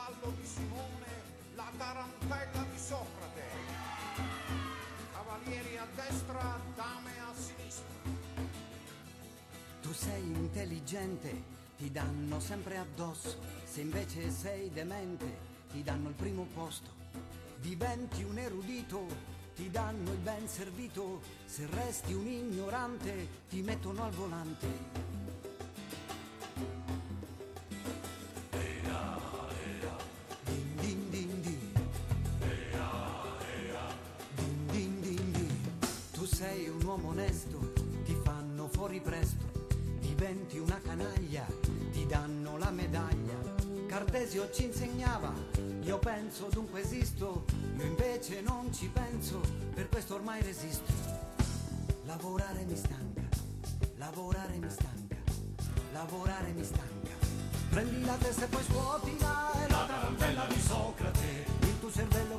cavallo di Simone, la tarantella di Socrate. Cavalieri a destra, dame a sinistra. Tu sei intelligente, ti danno sempre addosso. Se invece sei demente, ti danno il primo posto. Diventi un erudito, ti danno il ben servito. Se resti un ignorante, ti mettono al volante. Io penso dunque esisto, io invece non ci penso, per questo ormai resisto. Lavorare mi stanca, lavorare mi stanca, lavorare mi stanca. Prendi la testa e poi scuotila, è la tarantella di Socrate. Il tuo cervello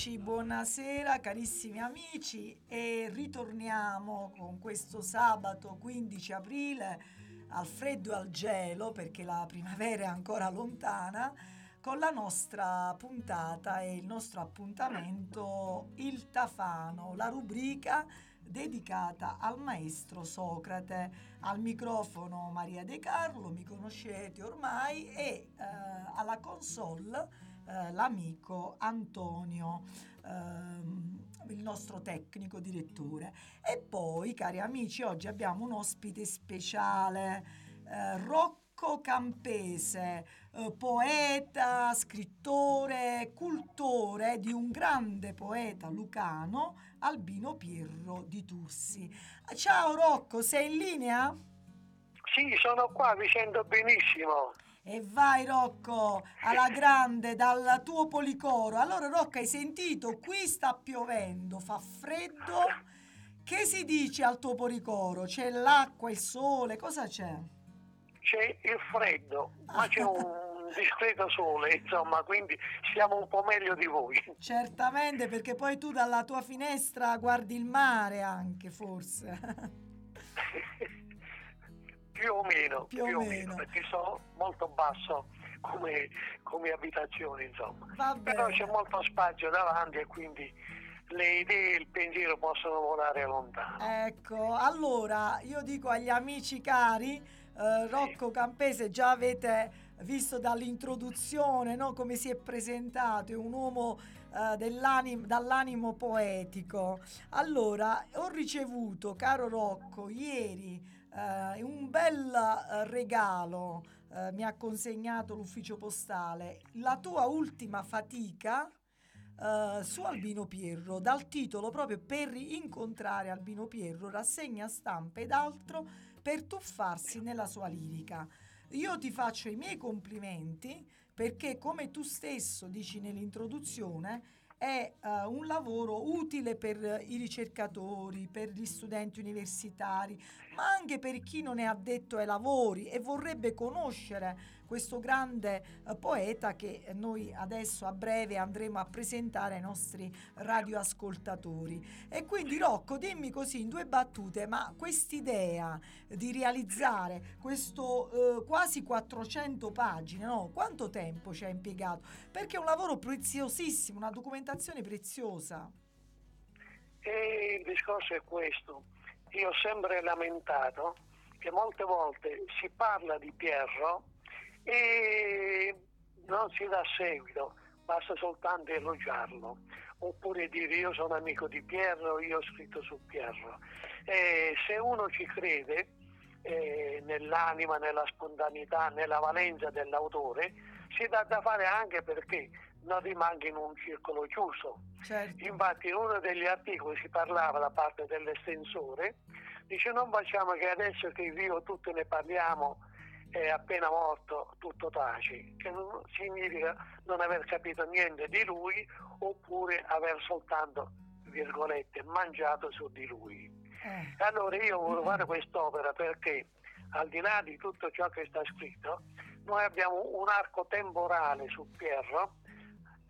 Eccoci, buonasera carissimi amici e ritorniamo con questo sabato 15 aprile al freddo e al gelo perché la primavera è ancora lontana con la nostra puntata e il nostro appuntamento Il Tafano, la rubrica dedicata al maestro Socrate. Al microfono Maria De Carlo, mi conoscete ormai, e eh, alla console eh, l'amico Antonio, ehm, il nostro tecnico direttore. E poi, cari amici, oggi abbiamo un ospite speciale, eh, Rocco Campese, eh, poeta, scrittore, cultore di un grande poeta lucano, Albino Pirro di Tursi. Ciao Rocco, sei in linea? Sì, sono qua, vi sento benissimo. E vai Rocco, alla grande, dal tuo policoro. Allora Rocco, hai sentito? Qui sta piovendo, fa freddo. Che si dice al tuo policoro? C'è l'acqua, il sole, cosa c'è? C'è il freddo, ma c'è un discreto sole, insomma, quindi siamo un po' meglio di voi. Certamente, perché poi tu dalla tua finestra guardi il mare anche, forse. più o meno, Più o meno. perché sono molto basso come, come abitazione, insomma. Va Però c'è molto spazio davanti e quindi le idee e il pensiero possono volare lontano. Ecco, allora io dico agli amici cari, eh, Rocco Campese, già avete visto dall'introduzione no, come si è presentato, è un uomo eh, dall'animo poetico. Allora, ho ricevuto, caro Rocco, ieri eh, un bel eh, regalo, eh, mi ha consegnato l'ufficio postale, la tua ultima fatica eh, su Albino Pierro dal titolo proprio per incontrare Albino Pierro, rassegna stampa ed altro per tuffarsi nella sua lirica. Io ti faccio i miei complimenti perché come tu stesso dici nell'introduzione è eh, un lavoro utile per i ricercatori, per gli studenti universitari, ma anche per chi non è addetto ai lavori e vorrebbe conoscere questo grande eh, poeta che noi adesso a breve andremo a presentare ai nostri radioascoltatori. E quindi Rocco, dimmi così in due battute, ma quest'idea di realizzare questo eh, quasi 400 pagine, no? Quanto tempo ci ha impiegato? Perché è un lavoro preziosissimo, una documentazione preziosa. E il discorso è questo. Io ho sempre lamentato che molte volte si parla di Pierro e non si dà seguito, basta soltanto elogiarlo. Oppure dire io sono amico di Pierro, io ho scritto su Pierro. E se uno ci crede eh, nell'anima, nella spontaneità, nella valenza dell'autore, si dà da fare anche perché non rimanga in un circolo chiuso. Certo. Infatti in uno degli articoli si parlava da parte dell'estensore, dice non facciamo che adesso che io tutti ne parliamo è appena morto tutto taci, che non significa non aver capito niente di lui oppure aver soltanto, virgolette, mangiato su di lui. Eh. Allora io volevo fare quest'opera perché al di là di tutto ciò che sta scritto, noi abbiamo un arco temporale su Pierro,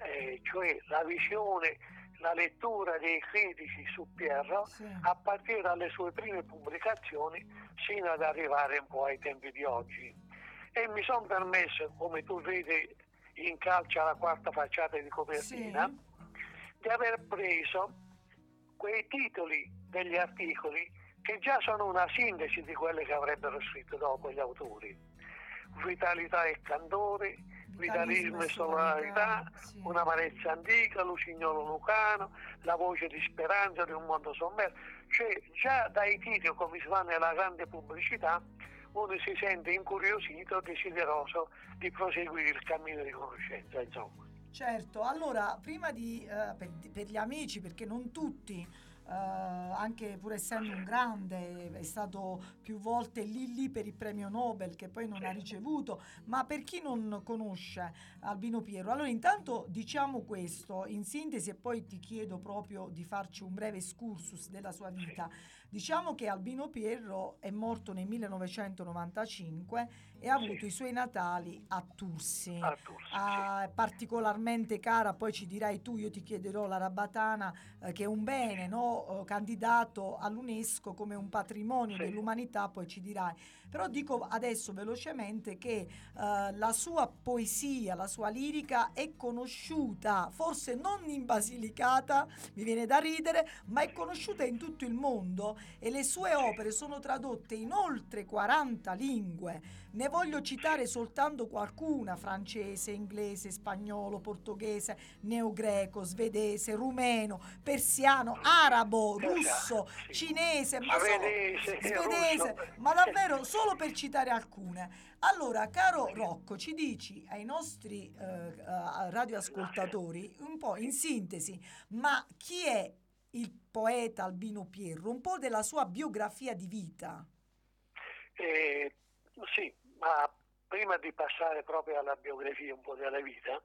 eh, cioè la visione, la lettura dei critici su Pierro Sì. a partire dalle sue prime pubblicazioni sino ad arrivare un po' ai tempi di oggi. E mi sono permesso, come tu vedi in calcio alla quarta facciata di copertina, Sì. di aver preso quei titoli degli articoli che già sono una sintesi di quelle che avrebbero scritto dopo gli autori. Vitalità e candore, vitalismo e solarità, sì. un'amarezza antica, lucignolo lucano, la voce di speranza di un mondo sommerso. Cioè già dai titoli come si fa nella grande pubblicità uno si sente incuriosito, desideroso di proseguire il cammino di conoscenza, insomma. Certo, allora prima di eh, per, per gli amici, perché non tutti, eh, anche pur essendo un grande, è stato più volte lì lì per il premio Nobel che poi non ha ricevuto, ma per chi non conosce Albino Piero, allora intanto diciamo questo in sintesi e poi ti chiedo proprio di farci un breve excursus della sua vita. Diciamo che Albino Pierro è morto nel 1995 e ha avuto i suoi natali a Tursi. A Tursi, sì. Ah, è particolarmente cara, poi ci dirai tu, io ti chiederò la Rabatana, eh, che è un bene no? Eh, candidato all'UNESCO come un patrimonio Sì. dell'umanità, poi ci dirai. Però dico adesso velocemente che eh, la sua poesia, la sua lirica è conosciuta, forse non in Basilicata, mi viene da ridere, ma è conosciuta in tutto il mondo e le sue opere sono tradotte in oltre 40 lingue. Ne voglio citare soltanto qualcuna, francese, inglese, spagnolo, portoghese, neogreco, svedese, rumeno, persiano, arabo, russo, cinese, ma solo, Svedese, ma davvero solo per citare alcune. Allora, caro Rocco, ci dici ai nostri eh, eh, radioascoltatori un po' in sintesi, ma chi è il poeta Albino Pierro? Un po' della sua biografia di vita. Eh, sì, ma prima di passare proprio alla biografia un po' della vita,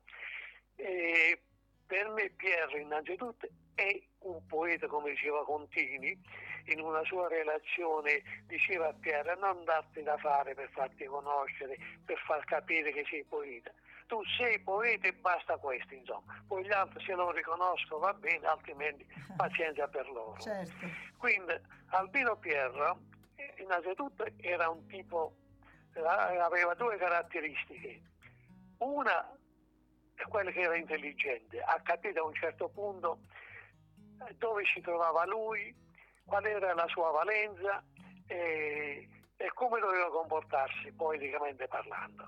eh, per me Pierro innanzitutto è un poeta, come diceva Contini, in una sua relazione diceva a Pierro non darti da fare per farti conoscere, per far capire che sei poeta. Tu sei poeta e basta questo, insomma. Poi gli altri se lo riconoscono va bene, altrimenti pazienza per loro. Certo. Quindi Albino Pierro eh, innanzitutto era un tipo, eh, aveva due caratteristiche. Una è quella che era intelligente, ha capito a un certo punto eh, dove si trovava lui, qual era la sua valenza e, e come doveva comportarsi poeticamente parlando.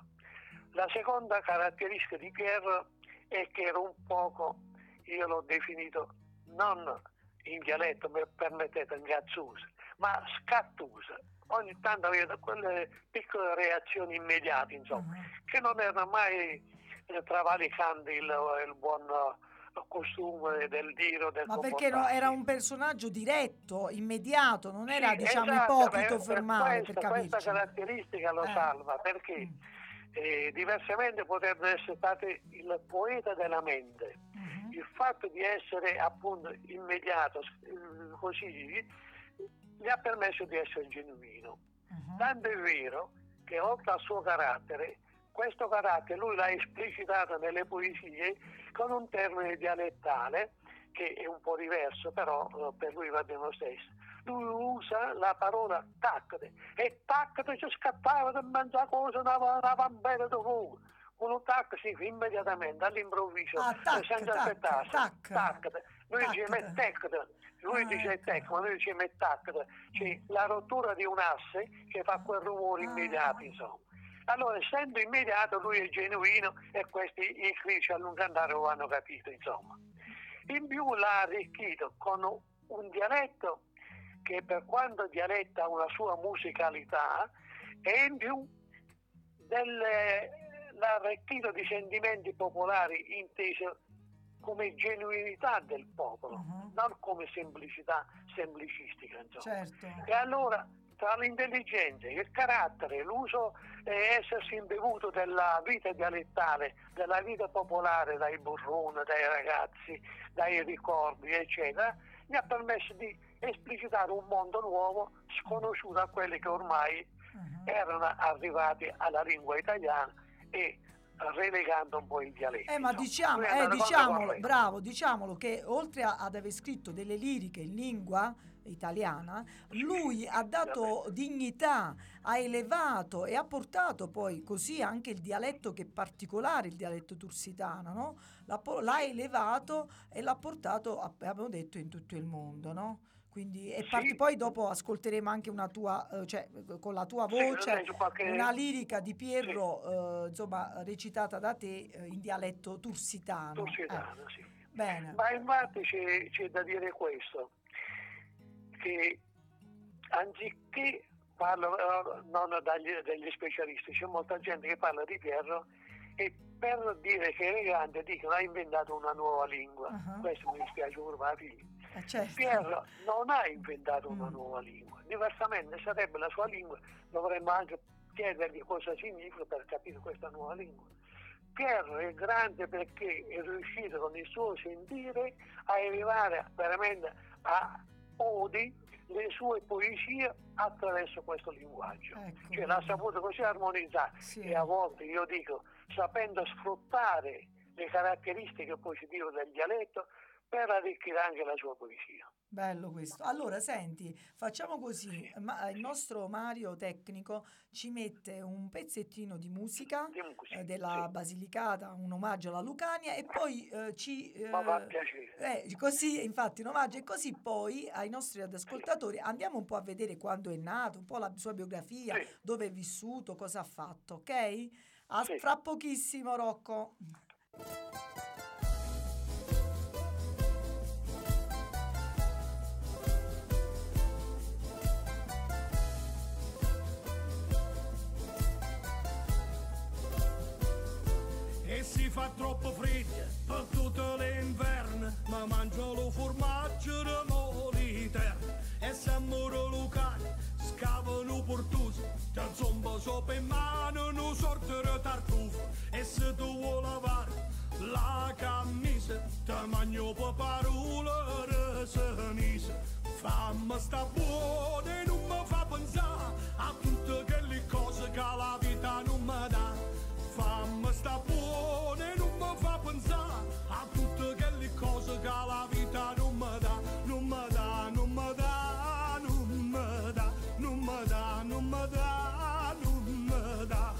La seconda caratteristica di Pierro è che era un poco, io l'ho definito non in dialetto, mi permettete, gazzusa, ma scattusa. Ogni tanto aveva quelle piccole reazioni immediate, insomma, Mhm. che non erano mai eh, travalicanti il, il buon eh, costume del dire, del Ma perché no, era un personaggio diretto, immediato, non era Sì, diciamo esatto, ipocrito per- formale, per questa, questa caratteristica lo Eh. salva perché Mm. Eh, diversamente potrebbe essere stato il poeta della mente. Mhm. Il fatto di essere appunto immediato, così, gli ha permesso di essere genuino. Mhm. Tanto è vero che oltre al suo carattere, questo carattere lui l'ha esplicitato nelle poesie con un termine dialettale che è un po' diverso, però eh, per lui va bene lo stesso. Lui usa la parola tacte e tacte ci scappava da mangiare cosa, una, una bambera di fuoco. Uno tac si fa immediatamente, all'improvviso, Ah, tac, senza tac, aspettarsi. tac. Tacte. Lui Tac. dice tecte, lui Ah, dice ecco. tec, ma lui dice tacte. C'è la rottura di un asse che fa quel rumore Ah. immediato, insomma. Allora, essendo immediato, lui è genuino e questi i critici a lungo andare lo hanno capito, insomma. In più l'ha arricchito con un dialetto che per quanto dialetto ha una sua musicalità e in più arricchito di sentimenti popolari inteso come genuinità del popolo, Mhm. non come semplicità semplicistica, insomma. Certo. E allora tra l'intelligenza, il carattere, l'uso e essersi imbevuto della vita dialettale, della vita popolare, dai burroni, dai ragazzi, dai ricordi, eccetera, gli ha permesso di esplicitare un mondo nuovo sconosciuto a quelli che ormai Mhm. erano arrivati alla lingua italiana e relegando un po' il dialetto. Eh, ma diciamo, eh, diciamolo, bravo, diciamolo che oltre ad aver scritto delle liriche in lingua italiana, lui ha dato dignità, ha elevato e ha portato poi così anche il dialetto che è particolare, il dialetto tursitano, no? L'ha, l'ha elevato e l'ha portato, abbiamo detto, in tutto il mondo, no? Quindi, e Sì. poi dopo ascolteremo anche una tua, eh, cioè con la tua Sì, voce, leggo qualche- una lirica di Piero, eh, insomma, recitata da te eh, in dialetto tursitano. Tursitano, Eh, sì. bene. Ma infatti c'è, c'è da dire questo, che anziché parlo non dagli, degli specialisti, c'è molta gente che parla di Piero e per dire che è elegante dicono ha inventato una nuova lingua. Ah. Questo mi dispiace pure per la figlia. Eh, certo. Piero non ha inventato una Mm. nuova lingua, diversamente sarebbe la sua lingua, dovremmo anche chiedergli cosa significa per capire questa nuova lingua. Piero è grande perché è riuscito con il suo sentire a arrivare veramente a odi le sue poesie attraverso questo linguaggio. Ecco. Cioè l'ha saputo così armonizzare Sì. e a volte io dico sapendo sfruttare le caratteristiche positive del dialetto per arricchire anche la sua poesia. Bello questo. Allora, senti, facciamo così. Ma, il nostro Mario tecnico ci mette un pezzettino di musica Di musica, eh, della sì. Basilicata, un omaggio alla Lucania e poi eh, ci... eh, Ma fa piacere. eh, così, infatti, un omaggio e così poi ai nostri ascoltatori andiamo un po' a vedere quando è nato, un po' la sua biografia, Sì. dove è vissuto, cosa ha fatto, ok? A Sì. fra pochissimo, Rocco. Ma mangio lo formaggio di moliterno. E se muore locali, scavano portosi, ti zomba sopra in mano, non sortere tartufo. E se tu vuoi lavare la camisa, ti mangio per parole senise. Fammi sta buona e non mi fa pensare a tutte quelle cose che la vita non mi dà. Fammi sta buona che la vita non mi dà, non mi dà, non mi dà, non mi dà, non mi dà, non mi dà, non mi dà.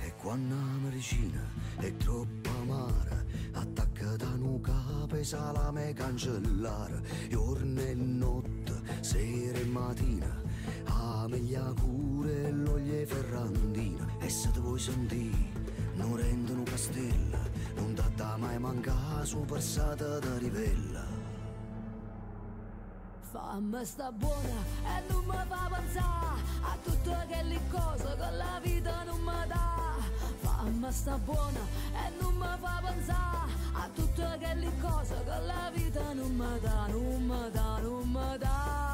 E quando la medicina è troppo amara, attacca da un capo e salame cancellare, giorno e notte, sera e mattina, a meglia cure l'oglie ferrandina, e se ti vuoi sentire, non rendono castella, non dà mai mancare su passata da rivella. Fammi sta buona e non mi fa pensare a tutte quelle cose che la vita non mi dà. Fammi sta buona e non mi fa pensare a tutte quelle cose che la vita non mi dà, non mi dà, non mi dà,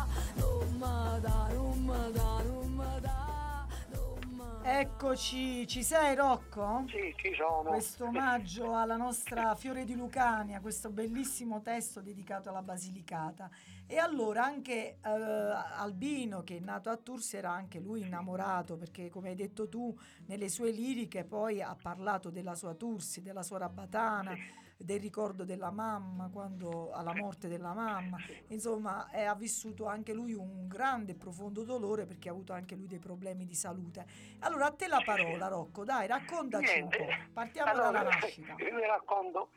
Eccoci, ci sei Rocco? Sì, ci sono. Questo omaggio alla nostra Fiore di Lucania, questo bellissimo testo dedicato alla Basilicata. E allora anche eh, Albino, che è nato a Tours, era anche lui innamorato, perché come hai detto tu, nelle sue liriche poi ha parlato della sua Tursi, della sua Rabatana, del ricordo della mamma, quando, alla morte della mamma. Insomma, eh, ha vissuto anche lui un grande e profondo dolore perché ha avuto anche lui dei problemi di salute. Allora, a te la parola, Rocco, dai, raccontaci un po'. Partiamo Allora, dalla nascita. Io vi racconto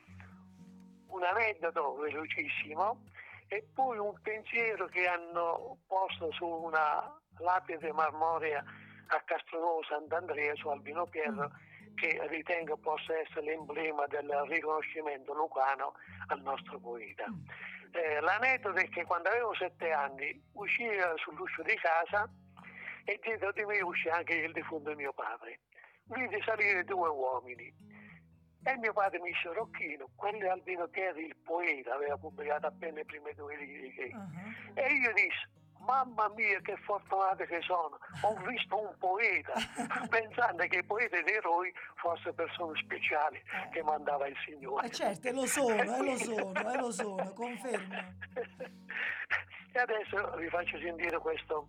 un aneddoto velocissimo e poi un pensiero che hanno posto su una lapide marmorea a Castronuovo Sant'Andrea su Albino Pierro che ritengo possa essere l'emblema del riconoscimento lucano al nostro poeta. Eh, l'aneddoto è che quando avevo sette anni uscì eh, sull'uscio di casa e dietro di me uscì anche il defunto mio padre. Vidi salire due uomini e mio padre mi disse Rocchino, quello è Albino Pieri, il poeta, aveva pubblicato appena le prime due liriche. Uh-huh. E io dissi, mamma mia che fortunato che sono, ho visto un poeta, pensando che i poeti ed eroi fossero persone speciali che mandava il Signore. Eh certo, e lo sono, eh, lo sono, eh, lo sono, confermo. E adesso vi faccio sentire questo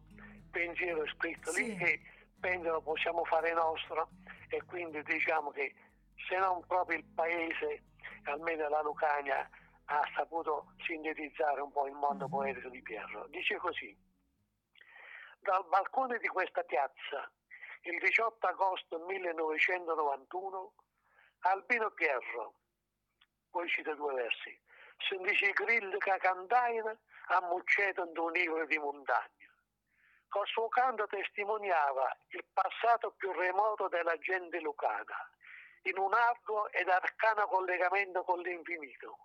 pensiero scritto Sì. lì che penso lo possiamo fare nostro e quindi diciamo che se non proprio il paese, almeno la Lucania, ha saputo sintetizzare un po' il mondo Mhm. poetico di Pierro. Dice così, dal balcone di questa piazza, il 18 agosto 1991, Albino Pierro, poi cita due versi, sentisce i grilli che cantaino ammucceto in un livro di montagna. Col suo canto testimoniava il passato più remoto della gente lucana, in un arduo ed arcano collegamento con l'infinito.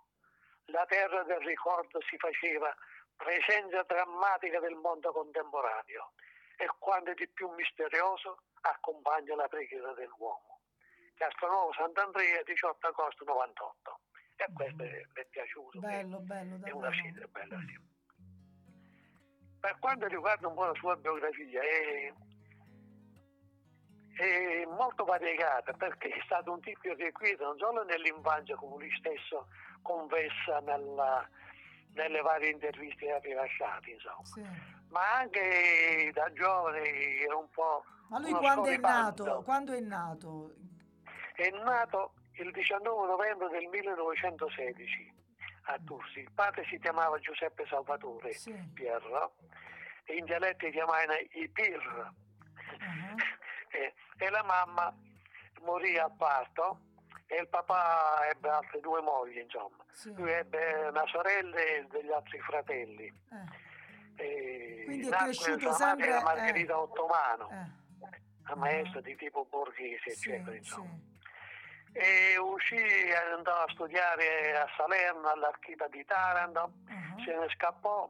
La terra del ricordo si faceva presenza drammatica del mondo contemporaneo e quanto di più misterioso accompagna la preghiera dell'uomo. Castronuovo Sant'Andrea, 18 agosto 98. E questo è- mi è piaciuto. che Bello, bello, è una scelta bella, sì. Per quanto riguarda un po' la sua biografia, è, è molto variegata perché è stato un tipo irrequieto non solo nell'infanzia, come lui stesso confessa nella- nelle varie interviste che ha rilasciato, insomma, Sì. ma anche da giovane era un po'. Ma lui quando è nato? Quando è nato? È nato il 19 novembre del 1916 a Tursi. Il padre si chiamava Giuseppe Salvatore Sì. Pierro, e in dialetto si chiamava i Pir, Uh-huh. e, e la mamma morì al parto e il papà ebbe altre due mogli, insomma. Sì. Lui ebbe una sorella e degli altri fratelli. Eh, E Quindi è cresciuto sua madre era sempre- Margherita eh. Ottomano, eh, una maestra di tipo borghese, sì, eccetera, insomma. sì. e uscì e andò a studiare a Salerno all'Archita di Taranto, Uh-huh. se ne scappò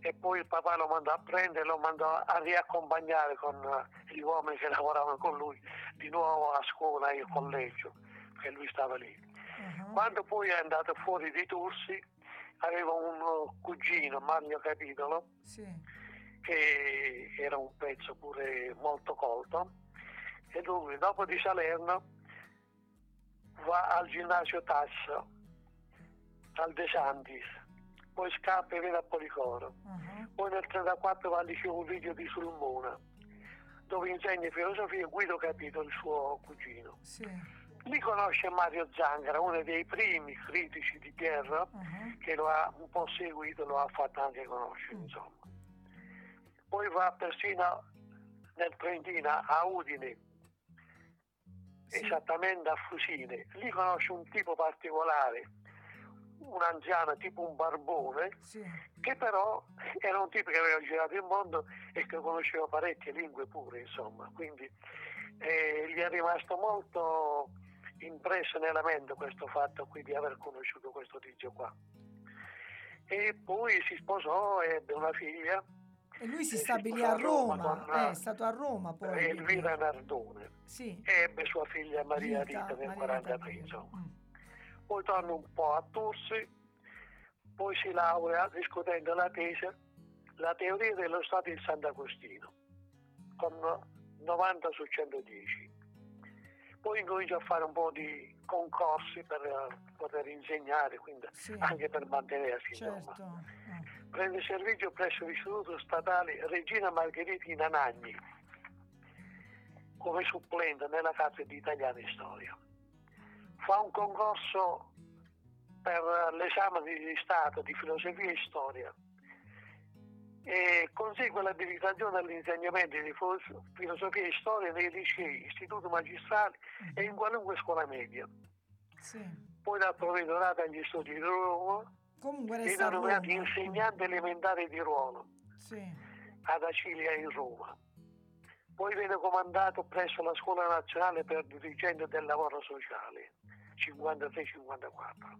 e poi il papà lo mandò a prendere, lo mandò a riaccompagnare con gli uomini che lavoravano con lui di nuovo a scuola e al collegio, che lui stava lì. uh-huh. Quando poi è andato fuori di Tursi aveva un eh, cugino, Mario Capitolo, Sì. che era un pezzo pure molto colto e lui dopo di Salerno va al ginnasio Tasso al De Santis poi scappa e viene a Policoro uh-huh. poi nel 1934 va al liceo video di Sulmona dove insegna filosofia Guido Capito il suo cugino Sì. Lì conosce Mario Zangara uno dei primi critici di Pierro uh-huh. che lo ha un po' seguito, lo ha fatto anche conoscere, insomma. Poi va persino nel Trentino, a Udine, Sì. esattamente a Fusine. Lì conosce un tipo particolare, un anziano tipo un barbone, Sì. che però era un tipo che aveva girato il mondo e che conosceva parecchie lingue pure, insomma. Quindi eh, gli è rimasto molto impresso nella mente questo fatto qui di aver conosciuto questo tizio qua. E poi si sposò e ebbe una figlia, E lui si Eh, si stabilì sposò a Roma Roma, con, eh, è stato a Roma poi. Elvira Nardone, Sì. e ebbe sua figlia Maria Rita, nel Maria 43, Rita. insomma. Mm. Poi torna un po' a Tursi, poi si laurea discutendo la tesi, la teoria dello Stato di Sant'Agostino, con 90 su 110. Poi incomincio a fare un po' di concorsi per eh, poter insegnare, quindi Sì. anche per mantenersi. Certo. Prende servizio presso l'Istituto Statale Regina Margheriti in Anagni come supplente nella cattedra di italiano e storia. Fa un concorso per l'esame di Stato di filosofia e storia e consegue l'abilitazione all'insegnamento di filo- filosofia e storia nei licei, istituti magistrali e in qualunque scuola media. Sì. Poi l'ha provvedorato agli studi di Roma Comunque e a nominato insegnante elementare di ruolo Sì. ad Acilia in Roma. Poi viene comandato presso la Scuola Nazionale per dirigente del lavoro sociale, 53-54.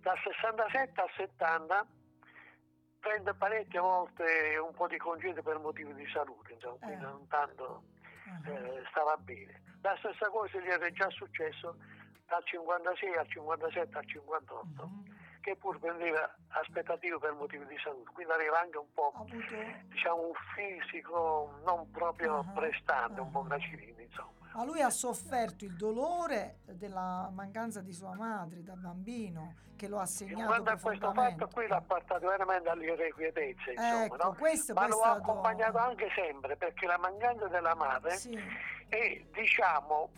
Dal 67 al 70 prende parecchie volte un po' di congedo per motivi di salute, insomma, quindi Eh. non tanto Ah. eh, stava bene. La stessa cosa gli era già successo dal 56 al 57 al 58 Mhm. che pur prendeva aspettative per motivi di salute, quindi aveva anche un po' avuto diciamo un fisico non proprio Ah, prestante, un po' gracilino insomma. Ma lui ha sofferto il dolore della mancanza di sua madre da bambino, che lo ha segnato quanto a questo fatto qui l'ha portato veramente all'irrequietezza, insomma, Ecco, no? questo ma lo ha stato- accompagnato anche sempre perché la mancanza della madre Sì, è diciamo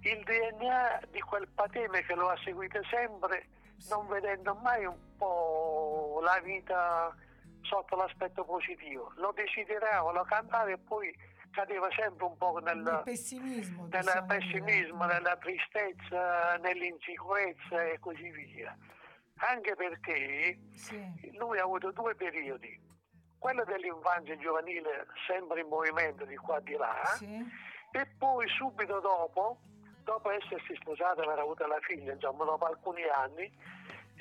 il DNA di quel pateme che lo ha seguito sempre, non vedendo mai un po' la vita sotto l'aspetto positivo. Lo desiderava, lo cantava e poi cadeva sempre un po' nel, nel pessimismo. nel possiamo pessimismo, dire. nella tristezza, nell'insicurezza e così via. Anche perché Sì, lui ha avuto due periodi. Quello dell'infanzia giovanile, sempre in movimento di qua e di là, sì, e poi subito dopo, dopo essersi sposato, aver avuto la figlia, insomma, dopo alcuni anni,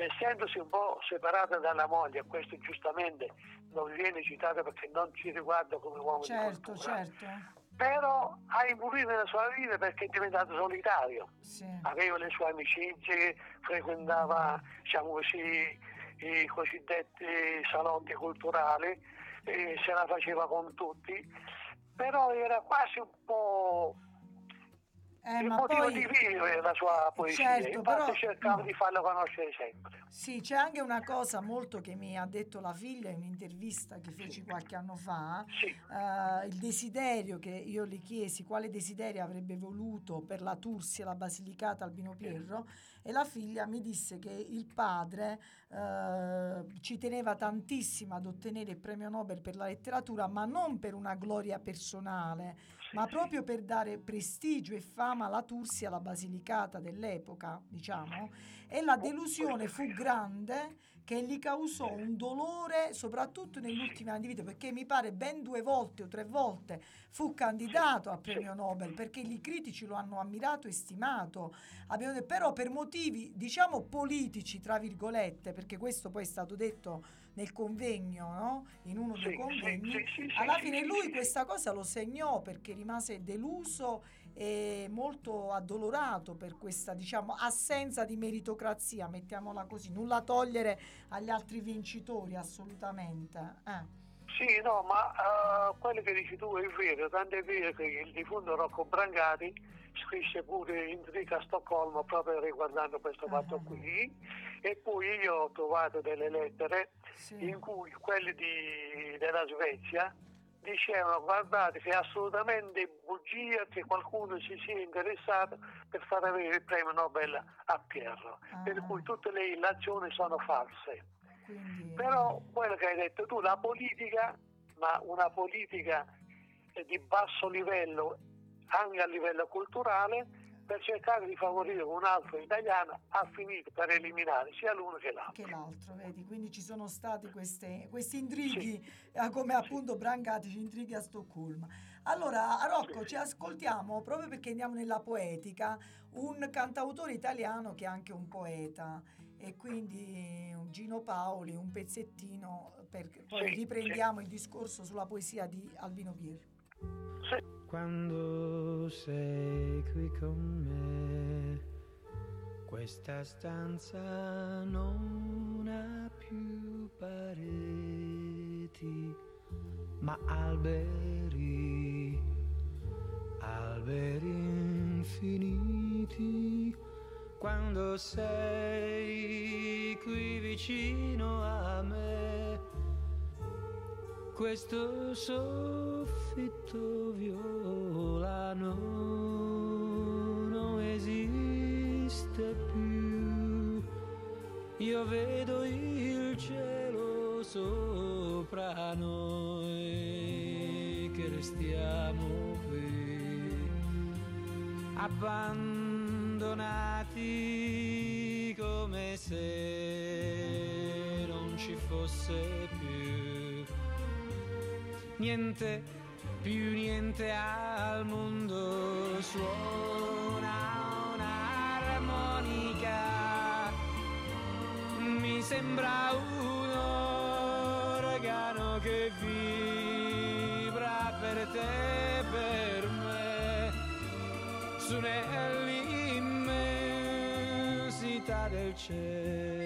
essendosi un po' separata dalla moglie, questo giustamente non viene citato perché non ci riguarda come uomo certo, di cultura, certo. però ha imburito nella sua vita perché è diventato solitario. Sì, Aveva le sue amicizie, frequentava, diciamo così, i cosiddetti salotti culturali, e se la faceva con tutti, però era quasi un po' eh, il motivo poi di vivere la sua poesia, Certo, però- cercavo di farlo conoscere sempre. Sì, c'è anche una cosa molto che mi ha detto la figlia in un'intervista che feci qualche anno fa. Sì, eh, il desiderio che io le chiesi, quale desiderio avrebbe voluto per la Tursi e la Basilicata Albino Pierro, e la figlia mi disse che il padre eh, ci teneva tantissimo ad ottenere il premio Nobel per la letteratura, ma non per una gloria personale, sì, ma sì. proprio per dare prestigio e fama alla Tursi e alla Basilicata dell'epoca, diciamo, e la delusione fu grande che gli causò un dolore soprattutto negli ultimi anni di vita perché mi pare ben due volte o tre volte fu candidato al premio Nobel perché i critici lo hanno ammirato e stimato però per motivi diciamo politici tra virgolette perché questo poi è stato detto nel convegno no? in uno dei Sì, convegni sì, sì, alla fine lui questa cosa lo segnò perché rimase deluso e molto addolorato per questa diciamo assenza di meritocrazia mettiamola così nulla togliere agli altri vincitori assolutamente eh. Sì, no, ma eh, quello che dici tu è vero, tanto è vero che il defunto Rocco Brancati scrisse pure intriga a Stoccolma proprio riguardando questo fatto Ah. qui e poi io ho trovato delle lettere sì. in cui quelli di- della Svezia dicevano guardate che è assolutamente bugia che qualcuno si sia interessato per far avere il premio Nobel a Pierro, per Ah. cui tutte le illazioni sono false. Quindi, Però quello che hai detto tu, la politica, ma una politica di basso livello anche a livello culturale, per cercare di favorire un altro italiano ha finito per eliminare sia l'uno che l'altro. che l'altro, vedi? Quindi ci sono stati queste- questi intrighi, eh, come appunto Brancati, ci intrighi a Stoccolma. Allora, Rocco, Sì. ci ascoltiamo proprio perché andiamo nella poetica, un cantautore italiano che è anche un poeta. E quindi Gino Paoli, un pezzettino, perché poi Sì, riprendiamo il discorso sulla poesia di Albino Pierro. Quando sei qui con me, questa stanza non ha più pareti, ma alberi poveri infiniti quando sei qui vicino a me. Questo soffitto violano non esiste più. Io vedo il cielo sopra noi che restiamo qui abbandonati come se non ci fosse niente più niente al mondo. Suona un'armonica. Mi sembra un organo che vibra per te per me. Su nell'immensità del cielo.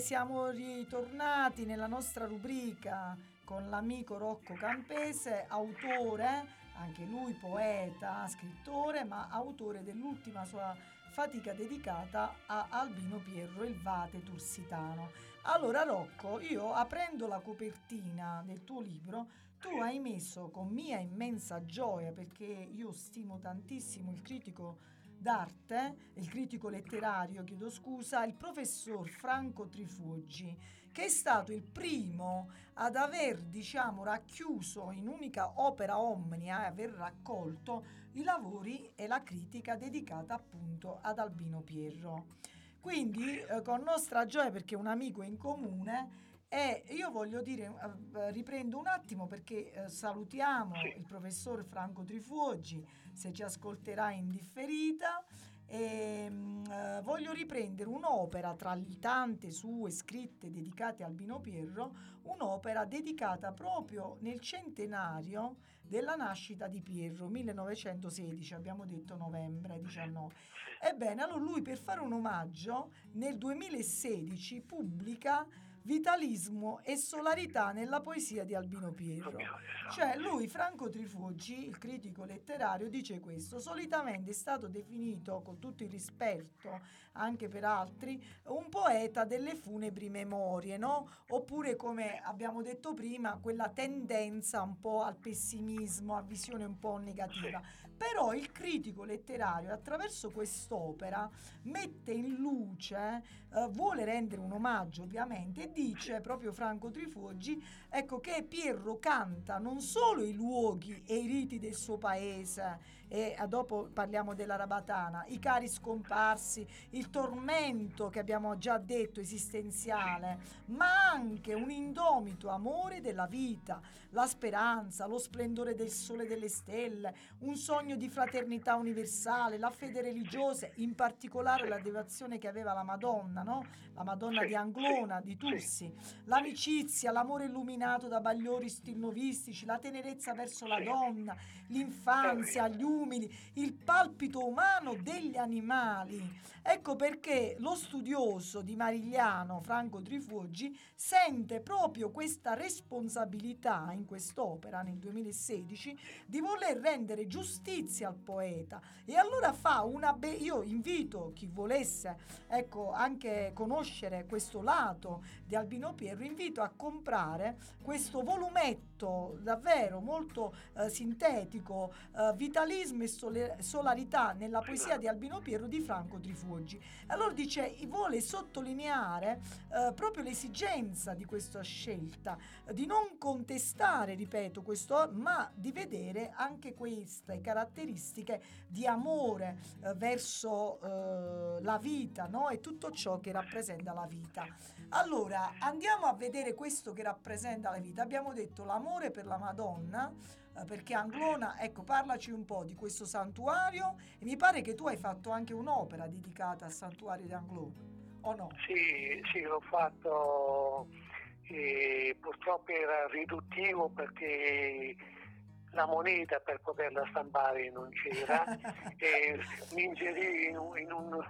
Siamo ritornati nella nostra rubrica con l'amico Rocco Campese, autore, anche lui poeta, scrittore, ma autore dell'ultima sua fatica dedicata a Albino Pierro, il Vate Tursitano. Allora Rocco, io aprendo la copertina del tuo libro, tu hai messo con mia immensa gioia, perché io stimo tantissimo il critico d'arte, il critico letterario, chiedo scusa, il professor Franco Trifuggi, che è stato il primo ad aver, diciamo, racchiuso in unica opera omnia e aver raccolto i lavori e la critica dedicata appunto ad Albino Pierro. Quindi, eh, con nostra gioia, perché un amico in comune, e io voglio dire, eh, riprendo un attimo perché eh, salutiamo Sì. il professor Franco Trifuoggi, se ci ascolterà in differita. E, mm, eh, voglio riprendere un'opera tra le tante sue scritte dedicate a Albino Pierro, un'opera dedicata proprio nel centenario della nascita di Pierro, 1916, abbiamo detto novembre 19. Ebbene, allora lui per fare un omaggio nel 2016 pubblica Vitalismo e solarità nella poesia di Albino Pierro. Cioè lui, Franco Trifuggi, il critico letterario, dice questo, solitamente è stato definito, con tutto il rispetto anche per altri, un poeta delle funebri memorie, no? Oppure come abbiamo detto prima, quella tendenza un po' al pessimismo, a visione un po' negativa. Però il critico letterario attraverso quest'opera mette in luce, eh, vuole rendere un omaggio ovviamente, dice proprio Franco Trifuggi, ecco che Pierro canta non solo i luoghi e i riti del suo paese, e eh, dopo parliamo della Rabatana, i cari scomparsi, il tormento che abbiamo già detto esistenziale, ma anche un indomito amore della vita, la speranza, lo splendore del sole e delle stelle, un sogno di fraternità universale, la fede religiosa, in particolare la devozione che aveva la Madonna, no? La Madonna di Anglona, di. Tussi, l'amicizia, l'amore illuminato da bagliori stilnovistici, la tenerezza verso la donna, l'infanzia, gli umili, il palpito umano degli animali. Ecco perché lo studioso di Marigliano, Franco Trifuggi, sente proprio questa responsabilità in quest'opera nel 2016 di voler rendere giustizia al poeta e allora fa una be- io invito chi volesse ecco anche conoscere questo lato di Albino Pierro invito a comprare questo volumetto davvero molto eh, sintetico eh, vitalismo e sole- solarità nella poesia di Albino Pierro di Franco Trifuggi. Allora dice vuole sottolineare eh, proprio l'esigenza di questa scelta di non contestare ripeto questo ma di vedere anche queste caratteristiche di amore eh, verso eh, la vita no? e tutto ciò che rappresenta la vita. Allora andiamo a vedere questo che rappresenta la vita. Abbiamo detto l'amore per la Madonna eh, perché Anglona, ecco, parlaci un po' di questo santuario e mi pare che tu hai fatto anche un'opera dedicata al santuario di Anglona, o no? Sì, sì, l'ho fatto e purtroppo era riduttivo perché la moneta per poterla stampare non c'era e mi inserì in un, in un-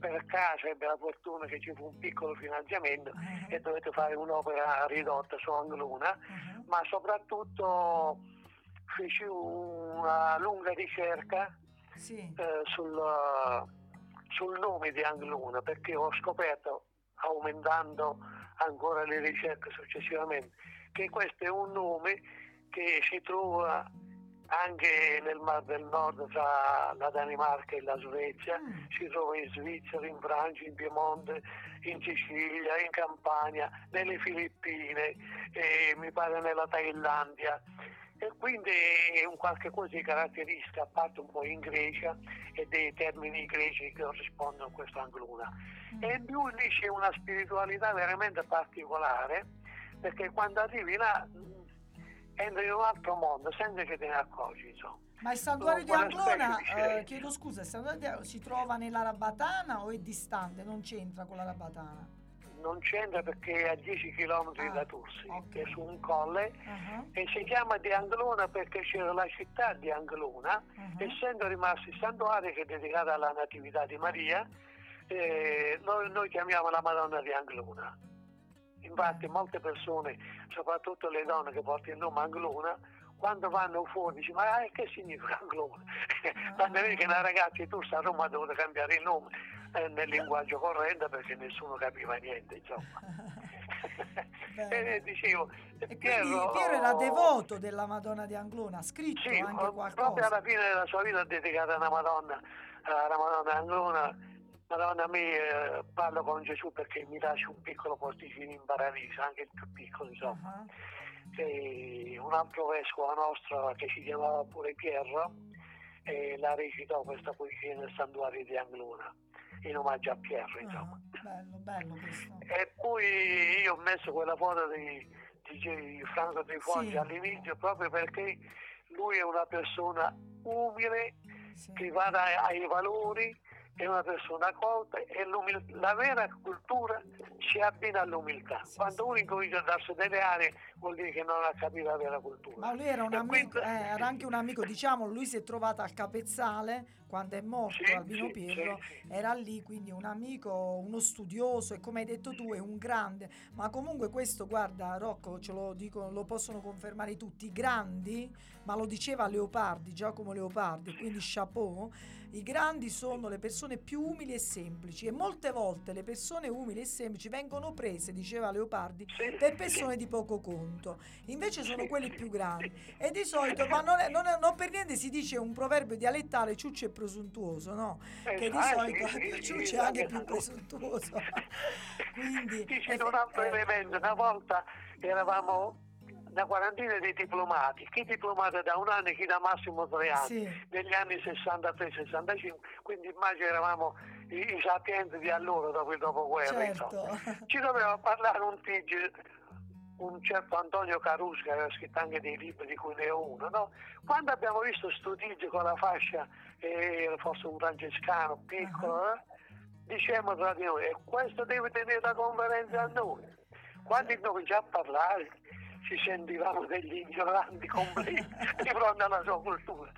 per caso ebbe la fortuna che ci fu un piccolo finanziamento Uh-huh. e dovete fare un'opera ridotta su Angluna, Uh-huh. ma soprattutto feci una lunga ricerca Sì. eh, sul, sul nome di Angluna perché ho scoperto, aumentando ancora le ricerche successivamente, che questo è un nome che si trova anche nel Mar del Nord tra la Danimarca e la Svezia, Mm. si trova in Svizzera, in Francia, in Piemonte, in Sicilia, in Campania, nelle Filippine, e mi pare nella Thailandia. E quindi un qualche cosa di caratteristica, a parte un po' in Grecia e dei termini greci che corrispondono a questa angluna. E in più lì c'è una spiritualità veramente particolare, perché quando arrivi là mh, entri in un altro mondo senza che te ne accorgi, insomma. Ma il santuario di Anglona, eh, chiedo scusa, il santuario di- si trova nella Rabatana o è distante? Non c'entra con la Rabatana? Non c'entra perché è a 10 km Ah, da Tursi, ok. è su un colle, Ah, e si chiama di Anglona perché c'era la città di Anglona, ah. essendo rimasti il santuario che è dedicato alla Natività di Maria, eh, noi, noi chiamiamo la Madonna di Anglona. Infatti molte persone, soprattutto le donne che portano il nome Anglona, quando vanno fuori dicono ma eh, che significa Anglona? Quando vedi che una ragazza di Tursi a Roma ha dovuto cambiare il nome eh, nel linguaggio corrente perché nessuno capiva niente, insomma. Bene. e dicevo, E quindi Piero, Piero era devoto della Madonna di Anglona, ha scritto Sì, anche ho- proprio qualcosa. alla fine della sua vita dedicata alla Madonna, alla Madonna Anglona. Madonna mia, parlo con Gesù perché mi lascia un piccolo posticino in paradiso, anche il più piccolo, insomma. E un altro vescovo nostro che si chiamava pure Pierro, e la recitò questa poesia nel santuario di Anglona, in omaggio a Pierro, insomma. bello, bello questo. E poi io ho messo quella foto di, di Franco Trifoggi Sì. all'inizio proprio perché lui è una persona umile Sì. che va ai valori, è una persona colta e la vera cultura si abbina all'umiltà. Sì, Quando uno incomincia a darsi delle aree vuol dire che non ha capito la vera cultura. Ma lui era un amico, quindi- eh, era anche un amico, diciamo, lui si è trovato al capezzale quando è morto Sì, Albino sì, Pietro, sì, era lì, quindi un amico, uno studioso e come hai detto tu è un grande, ma comunque questo, guarda Rocco, ce lo dico, lo possono confermare tutti, i grandi, ma lo diceva Leopardi, Giacomo Leopardi, quindi chapeau, i grandi sono le persone più umili e semplici e molte volte le persone umili e semplici vengono prese, diceva Leopardi, Sì, per persone di poco conto, invece sono quelli più grandi. E di solito, ma non, è- non è- non per niente si dice un proverbio dialettale, ciuccio e presuntuoso, no? Che di Ah, solito sì, sì, ciuccio sì, è anche più tu. presuntuoso. Quindi, Dice un altro eh, elemento, una volta eravamo una quarantina di diplomati, chi diplomato da un anno e chi da massimo tre anni, Sì. negli anni 63-65, quindi immagino eravamo i, i sapienti di allora dopo il dopoguerra. certo. Ci doveva parlare un tigre, un certo Antonio Caruso che aveva scritto anche dei libri di cui ne ho uno, no? Quando abbiamo visto sto tigre con la fascia, eh, forse un francescano piccolo, eh, dicevamo tra di noi, e questo deve tenere la conferenza a noi. Quando incominciò a parlare ci sentivamo degli ignoranti completi di fronte alla sua cultura.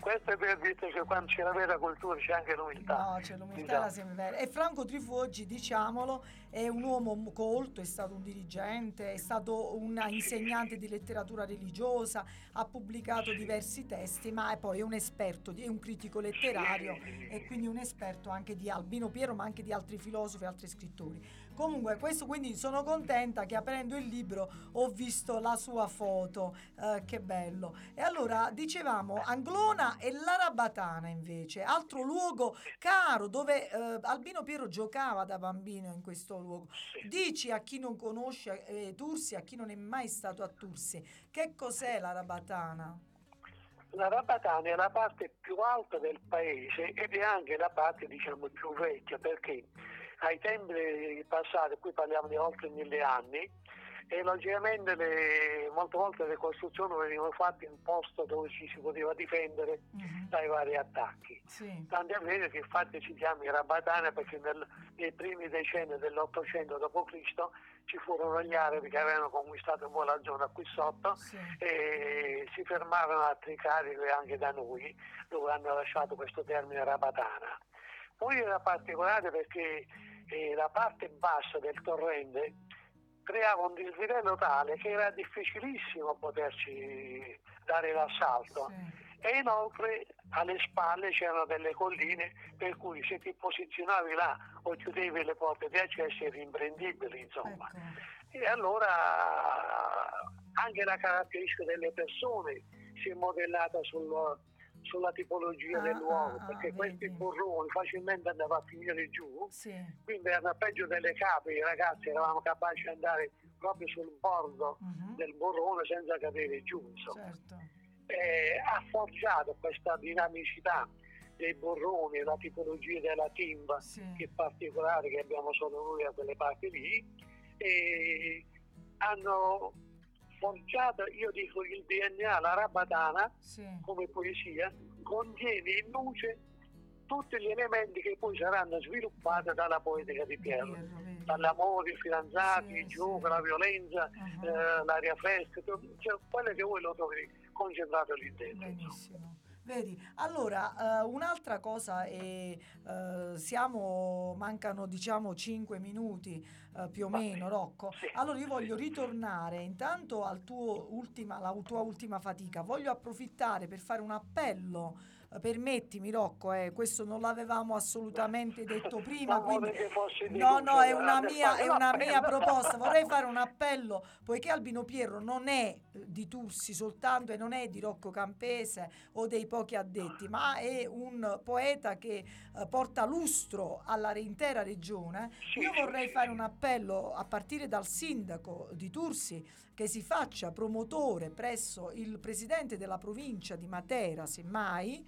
Questo è per dire che quando c'è la vera cultura c'è anche l'umiltà. No, c'è l'umiltà Diciamo. la sempre vera. E Franco Trifoggi, diciamolo, è un uomo colto, è stato un dirigente, è stato un insegnante di letteratura religiosa, ha pubblicato diversi testi, ma è poi un esperto, è un critico letterario e quindi un esperto anche di Albino Piero, ma anche di altri filosofi e altri scrittori. Comunque, questo quindi sono contenta che aprendo il libro ho visto la sua foto, eh, che bello. E allora dicevamo Anglona e l'Arabatana invece, altro luogo caro dove eh, Albino Piero giocava da bambino in questo luogo. Dici a chi non conosce eh, Tursi, a chi non è mai stato a Tursi, che cos'è l'Arabatana? La Rabatana è la parte più alta del paese ed è anche la parte diciamo più vecchia perché ai tempi passati, qui parliamo di oltre mille anni, e logicamente le- molte volte le costruzioni venivano fatte in posto dove ci si poteva difendere Mhm. dai vari attacchi. Sì. Tanto è vero che infatti si chiama Rabatana perché nel- nei primi decenni dell'Ottocento d.C. ci furono gli arabi che avevano conquistato un po' la zona qui sotto Sì. e si fermarono a Tricarico e anche da noi dove hanno lasciato questo termine Rabatana. Poi era particolare perché eh, la parte bassa del torrente creava un dislivello tale che era difficilissimo poterci dare l'assalto. Sì. E inoltre alle spalle c'erano delle colline per cui se ti posizionavi là o chiudevi le porte di accesso eri imprendibile, insomma. Ecco. E allora anche la caratteristica delle persone si è modellata sul- sulla tipologia Ah, dell'uomo, ah, ah, perché questi vedi. burroni facilmente andavano a finire giù, Sì. quindi erano peggio delle capre, i ragazzi eravamo capaci di andare proprio sul bordo Mhm. del burrone senza cadere giù, insomma. Certo. Ha forgiato questa dinamicità dei burroni, la tipologia della timba, Sì. che è particolare che abbiamo solo noi a quelle parti lì, e hanno forgiato, io dico, il DNA, la rabatana, Sì. come poesia, contiene in luce tutti gli elementi che poi saranno sviluppati dalla poetica di Piero. Dall'amore, i fidanzati, Sì, il gioco, sì. la violenza, Ah, eh, l'aria fresca, cioè, quello che voi lo trovate concentrato lì dentro. Benissimo. Vedi, allora eh, un'altra cosa è, eh, siamo, mancano diciamo 5 minuti eh, più o Va meno, bene. Rocco. Sì. Allora io voglio ritornare intanto al tuo ultima, alla tua ultima fatica, voglio approfittare per fare un appello. Permettimi Rocco, eh, questo non l'avevamo assolutamente detto prima, Ma quindi No, no, è una mia, è un una mia proposta. Vorrei fare un appello, poiché Albino Pierro non è eh, di Tursi soltanto e non è di Rocco Campese o dei pochi addetti, ma è un poeta che eh, porta lustro alla intera regione. Io vorrei fare un appello a partire dal sindaco di Tursi che si faccia promotore presso il presidente della provincia di Matera, semmai,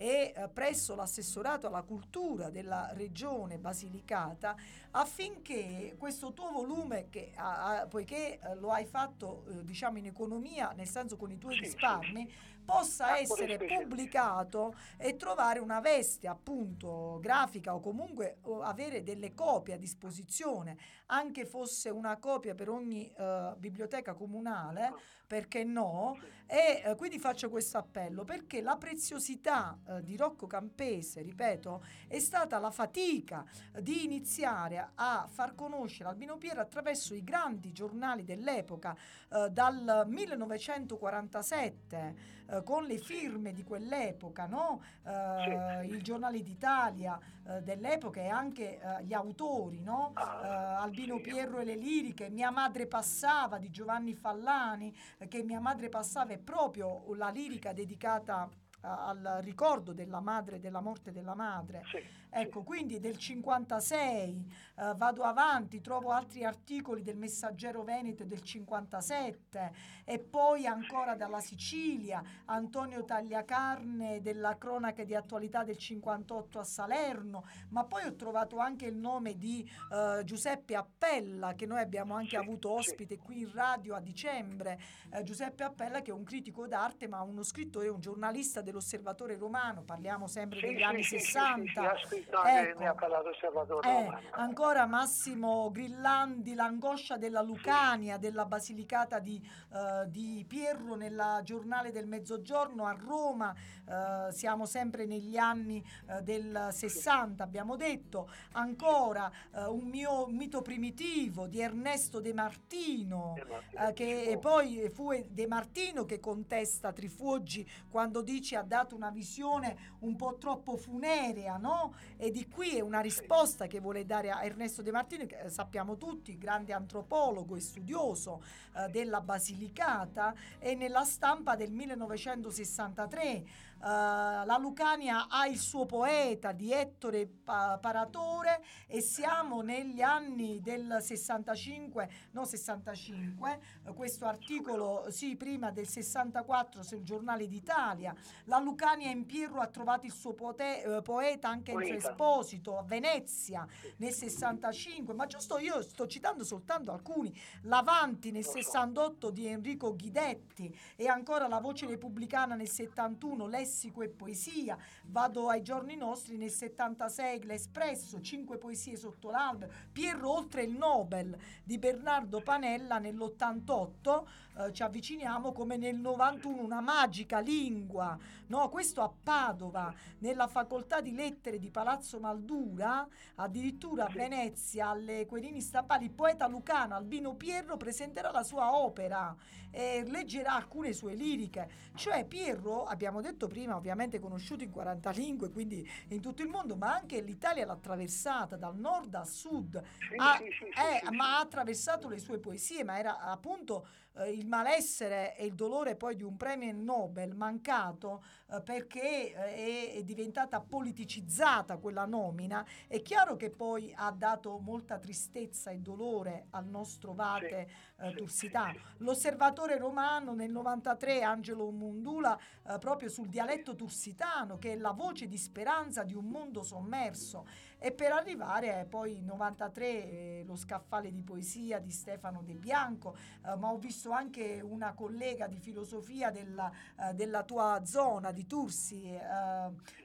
e eh, presso l'assessorato alla cultura della regione Basilicata affinché questo tuo volume che poiché eh, lo hai fatto eh, diciamo in economia nel senso con i tuoi Sì, sì, risparmi possa Ah, essere pubblicato e trovare una veste appunto grafica o comunque o avere delle copie a disposizione anche fosse una copia per ogni biblioteca comunale perché no e eh, quindi faccio questo appello perché la preziosità eh, di Rocco Campese, ripeto, è stata la fatica di iniziare a far conoscere Albino Piero attraverso i grandi giornali dell'epoca eh, dal 1947 eh, con le firme di quell'epoca, no? Eh, i giornali d'Italia eh, dell'epoca e anche gli autori, no? Ah, Albino sì. Pierro e le liriche, Mia madre passava di Giovanni Fallani, che Mia madre passava è proprio la lirica dedicata al ricordo della madre, della morte della madre. Sì, Ecco, quindi del 56 eh, vado avanti, trovo altri articoli del Messaggero Veneto del 57 e poi ancora dalla Sicilia, Antonio Tagliacarne della cronaca di attualità del 58 a Salerno, ma poi ho trovato anche il nome di eh, Giuseppe Appella che noi abbiamo anche avuto ospite qui in radio a dicembre, eh, Giuseppe Appella che è un critico d'arte ma uno scrittore, un giornalista dell'Osservatore Romano, parliamo sempre degli anni sì, sì, sì, 60. Sì, anche, Ecco. ne ha parlato Osservatore Eh, ancora Massimo Grillandi, l'angoscia della Lucania, della Basilicata di, eh, di Pierro nella giornale del Mezzogiorno a Roma, eh, siamo sempre negli anni eh, del 60 abbiamo detto, ancora un mio mito primitivo di Ernesto De Martino, Eh, ma- eh, che e poi fu De Martino che contesta Trifuoggi quando dice ha dato una visione un po' troppo funerea, no? E di qui è una risposta che vuole dare a Ernesto De Martino, che eh, sappiamo tutti, grande antropologo e studioso eh, della Basilicata, e nella stampa del 1963 eh, la Lucania ha il suo poeta di Ettore Pa- Paratore e siamo negli anni del 65, no 65, eh, questo articolo sì prima del 64 sul giornale d'Italia, la Lucania in Pirro ha trovato il suo pote- eh, poeta anche in Poeta. Esposito a Venezia nel 65, ma giusto io sto citando soltanto alcuni, L'Avanti nel Lo so. 68 di Enrico Ghidetti e ancora La Voce Repubblicana nel 71, Lei lessico e poesia. Vado ai giorni nostri, nel 76 l'Espresso, 5 poesie sotto l'albero, Pierro oltre il Nobel di Bernardo Panella nell'88, eh, ci avviciniamo come nel 91 una magica lingua, no? questo a Padova, nella facoltà di lettere di Palazzo Maldura, addirittura a Venezia, alle Querini Stampali, il poeta lucano Albino Pierro presenterà la sua opera e leggerà alcune sue liriche. Cioè Pierro, abbiamo detto prima, ovviamente conosciuto in 40 lingue, quindi in tutto il mondo, ma anche l'Italia l'ha attraversata dal nord al sud, Sì, ha- sì, sì, sì, ma ha attraversato le sue poesie, ma era appunto eh, il malessere e il dolore poi di un premio Nobel mancato eh, perché eh, è, è diventata politicizzata quella nomina. È chiaro che poi ha dato molta tristezza e dolore al nostro Vate eh, sì, Tursitano. sì, L'osservatore romano nel 93, Angelo Mundula, eh, proprio sul dialetto tursitano, che è la voce di speranza di un mondo sommerso. E per arrivare eh, poi 93 eh, lo scaffale di poesia di Stefano De Bianco, eh, ma ho visto anche una collega di filosofia della, eh, della tua zona di Tursi, eh,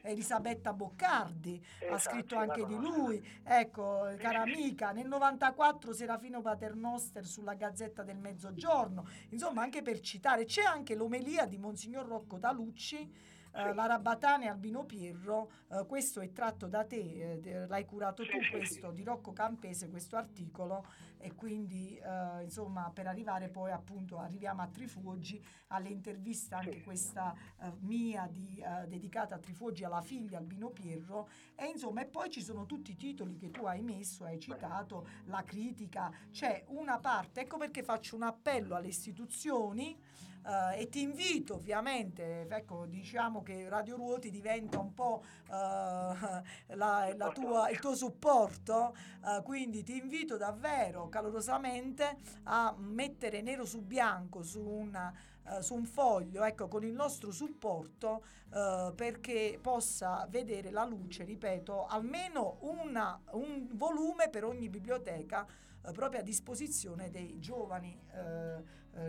Elisabetta Boccardi, ha Esatto, scritto la anche di lui, ecco, cara amica, nel 94 Serafino Paternoster sulla Gazzetta del Mezzogiorno, insomma anche per citare, c'è anche l'omelia di Monsignor Rocco Talucci, eh, Sì. la Rabatana e Albino Pierro, eh, questo è tratto da te, eh, l'hai curato tu questo, di Rocco Campese, questo articolo e quindi eh, insomma per arrivare poi appunto arriviamo a Trifugi, alle interviste anche questa eh, mia di, eh, dedicata a Trifugi alla figlia Albino Pierro. E insomma e poi ci sono tutti i titoli che tu hai messo, hai citato, la critica, c'è una parte, ecco perché faccio un appello alle istituzioni eh, e ti invito ovviamente, ecco diciamo che Radio Ruoti diventa un po' eh, la- la tua- il tuo supporto, eh, quindi ti invito davvero calorosamente a mettere nero su bianco su, una, eh, su un foglio, ecco con il nostro supporto eh, perché possa vedere la luce, ripeto, almeno una- un volume per ogni biblioteca eh, proprio a disposizione dei giovani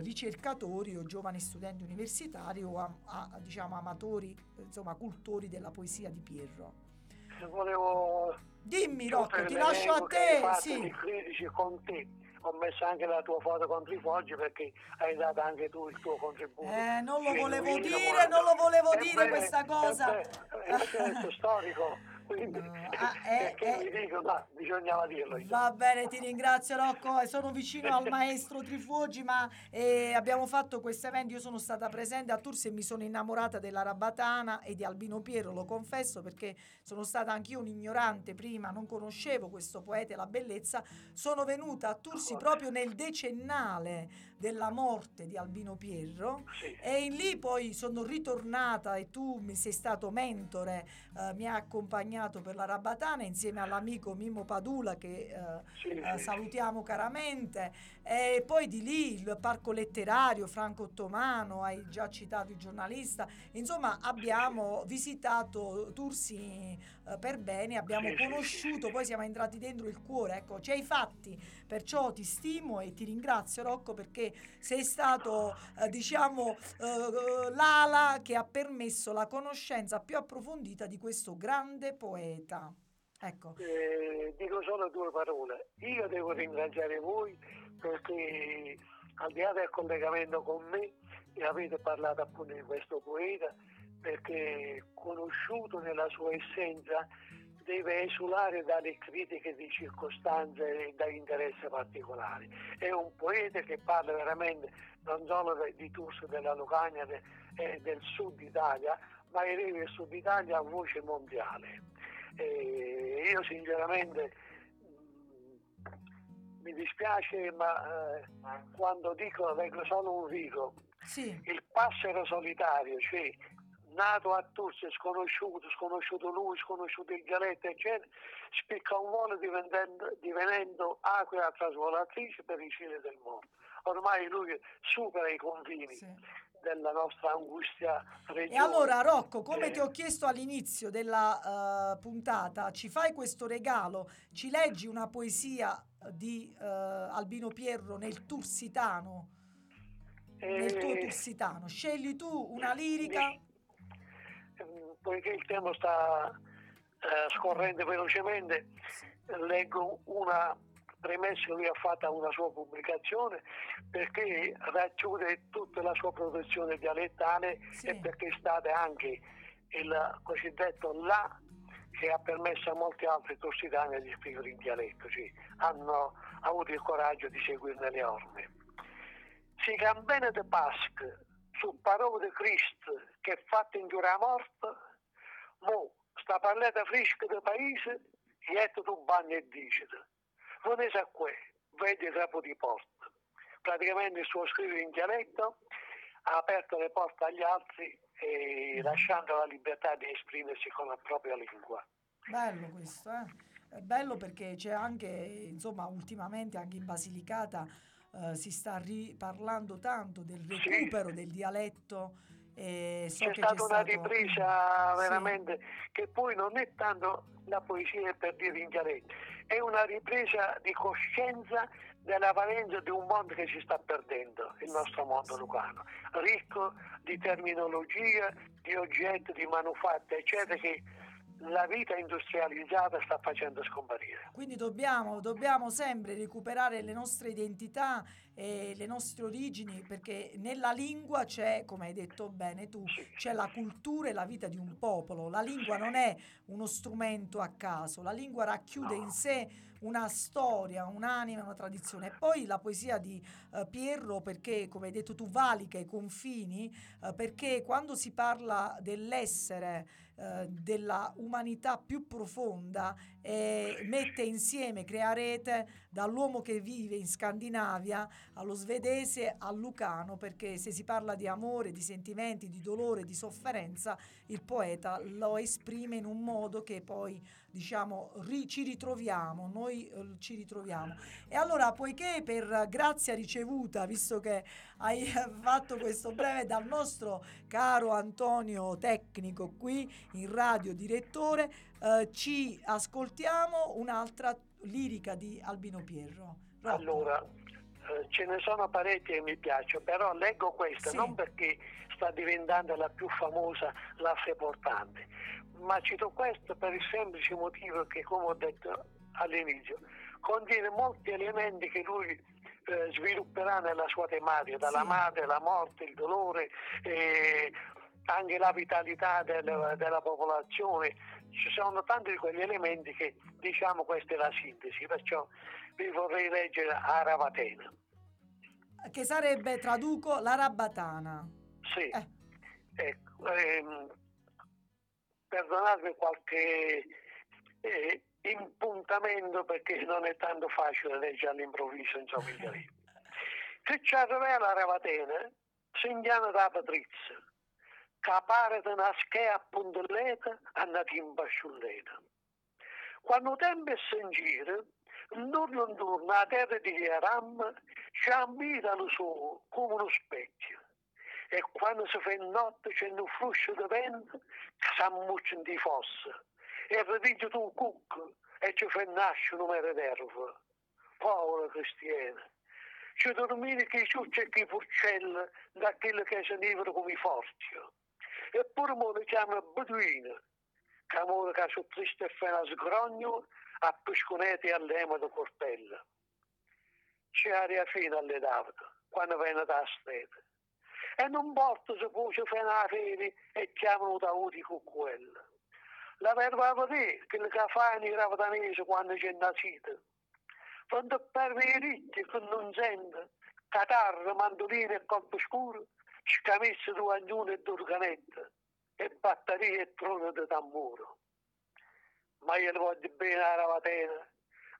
ricercatori o giovani studenti universitari o a- a- diciamo amatori, insomma cultori della poesia di Pierro. Volevo Dimmi Rocco, ti lascio a te, sì. critici con te. Ho messo anche la tua foto contro i foggi perché hai dato anche tu il tuo contributo. Eh, non lo volevo dire, non lo volevo dire questa cosa. È un senso storico, quindi ah, eh, eh. mi dico, ma bisognava dirlo. Va bene, ti ringrazio Rocco, e sono vicino al maestro Trifugi, ma eh, abbiamo fatto questo evento, io sono stata presente a Tursi e mi sono innamorata della Rabatana e di Albino Piero, lo confesso perché sono stata anch'io un ignorante prima, non conoscevo questo poeta e la bellezza, sono venuta a Tursi proprio nel decennale della morte di Albino Pierro Sì. e in lì poi sono ritornata e tu mi sei stato mentore, eh, mi hai accompagnato per la Rabatana insieme all'amico Mimo Padula che eh, Sì, eh, sì. salutiamo caramente e poi di lì il parco letterario Franco Ottomano, hai già citato il giornalista, insomma abbiamo visitato Tursi eh, per bene, abbiamo conosciuto, poi siamo entrati dentro il cuore, ecco, ci hai fatti, perciò ti stimo e ti ringrazio Rocco perché sei stato eh, diciamo eh, l'ala che ha permesso la conoscenza più approfondita di questo grande poeta. Ecco. Eh, dico solo due parole. Io devo ringraziare voi perché al di là del collegamento con me e avete parlato appunto di questo poeta perché conosciuto nella sua essenza deve esulare dalle critiche di circostanze e da interessi particolari. È un poeta che parla veramente non solo di Turso, della Lucania e del sud Italia, ma eleva il sud Italia a voce mondiale. E io sinceramente mh, mi dispiace, ma eh, quando dico, leggo solo un rigo, Sì. il passero solitario, cioè nato a Tursi, sconosciuto, sconosciuto lui, sconosciuto il dialetto, eccetera, spicca un volo diventando, divenendo aquila trasvolatrice per i cieli del mondo. Ormai lui supera i confini sì. Della nostra angustia regione. E allora Rocco, come Eh, ti ho chiesto all'inizio della eh, puntata, ci fai questo regalo, ci leggi una poesia di eh, Albino Pierro nel Tursitano, nel tuo eh, Tursitano, scegli tu una lirica, ehm, poiché il tempo sta eh, scorrendo velocemente, leggo una premessa che lui ha fatto una sua pubblicazione perché racchiude tutta la sua produzione dialettale Sì. e perché è stato anche il cosiddetto là che ha permesso a molti altri toscani di scrivere in dialetto, sì, hanno avuto il coraggio di seguirne le orme. Si campena de Pasque su parole di Cristo che è fatto in giura morte, mo sta parlata fresca del paese e tu bagno e dicete. Venite a qui, vedi il capo di porta. Praticamente il suo scrivere in dialetto ha aperto le porte agli altri e lasciando la libertà di esprimersi con la propria lingua. Bello questo, eh? È bello perché c'è anche, insomma, ultimamente anche in Basilicata eh, si sta riparlando tanto del Sì. recupero del dialetto e so c'è che stata c'è una stato- ripresa Sì. veramente che poi non è tanto la poesia per dire in dialetto, è una ripresa di coscienza della valenza di un mondo che si sta perdendo, il nostro mondo lucano, ricco di terminologia, di oggetti, di manufatti, eccetera, che la vita industrializzata sta facendo scomparire. Quindi dobbiamo, dobbiamo sempre recuperare le nostre identità e le nostre origini perché nella lingua c'è, come hai detto bene tu, c'è la cultura e la vita di un popolo. La lingua non è uno strumento a caso, la lingua racchiude in sé una storia, un'anima, una tradizione. E poi la poesia di eh, Pierro, perché come hai detto tu, valica i confini, eh, perché quando si parla dell'essere, eh, della umanità più profonda, eh, mette insieme, crea rete dall'uomo che vive in Scandinavia allo svedese al lucano, perché se si parla di amore, di sentimenti, di dolore, di sofferenza, il poeta lo esprime in un modo che poi diciamo ri- ci ritroviamo, noi eh, ci ritroviamo. E allora, poiché per grazia ricevuta, visto che hai fatto questo breve dal nostro caro Antonio tecnico qui in radio direttore, eh, ci ascoltiamo un'altra lirica di Albino Pierro. Rocco. Allora, eh, ce ne sono parecchie che mi piacciono, però leggo questa Sì. non perché sta diventando la più famosa, l'asse portante, ma cito questo per il semplice motivo che, come ho detto all'inizio, contiene molti elementi che lui eh, svilupperà nella sua tematica, dalla Sì. madre, la morte, il dolore, eh, anche la vitalità del- della popolazione. Ci sono tanti di quegli elementi che diciamo questa è la sintesi, perciò vi vorrei leggere Aravatena. Che sarebbe, traduco, la rabatana. Sì, Eh. ecco, ehm, perdonatemi qualche eh, impuntamento perché non è tanto facile leggere all'improvviso insomma il. Che ci arriva la Ravatena, segnano da Patrizia, capare da una schea a puntelleta andati in basciulleta. Quando tempo è giro, intorno intorno a terra di Aram, ci ammira lo sole come uno specchio. E quando si fa notte c'è un fruscio di vento che si ammuccia di fossa. E ridice tu un cucco e ci fa nascere un numero d'erba. Povera cristiana. Ci dormire che i ciucci e che i furcelli da quello che si nivano come i fortio. Eppure mo li chiama beduina, che amore che su triste fena sgrogno a pesconete e all'ema di cortella. C'è aria fine alle Davide, quando viene da strada. E non porta se ci fanno la fede e chiamano da uti con quella. La verba a vedere che le cafani ravatanesi quando c'è nascita. Quando perde i ritti che non sente, catarra, mandolino e colpo scuro, scamisse di ognuno e d'organetta e batterie e trono di tamburo. Ma io voglio bene a Ravatena,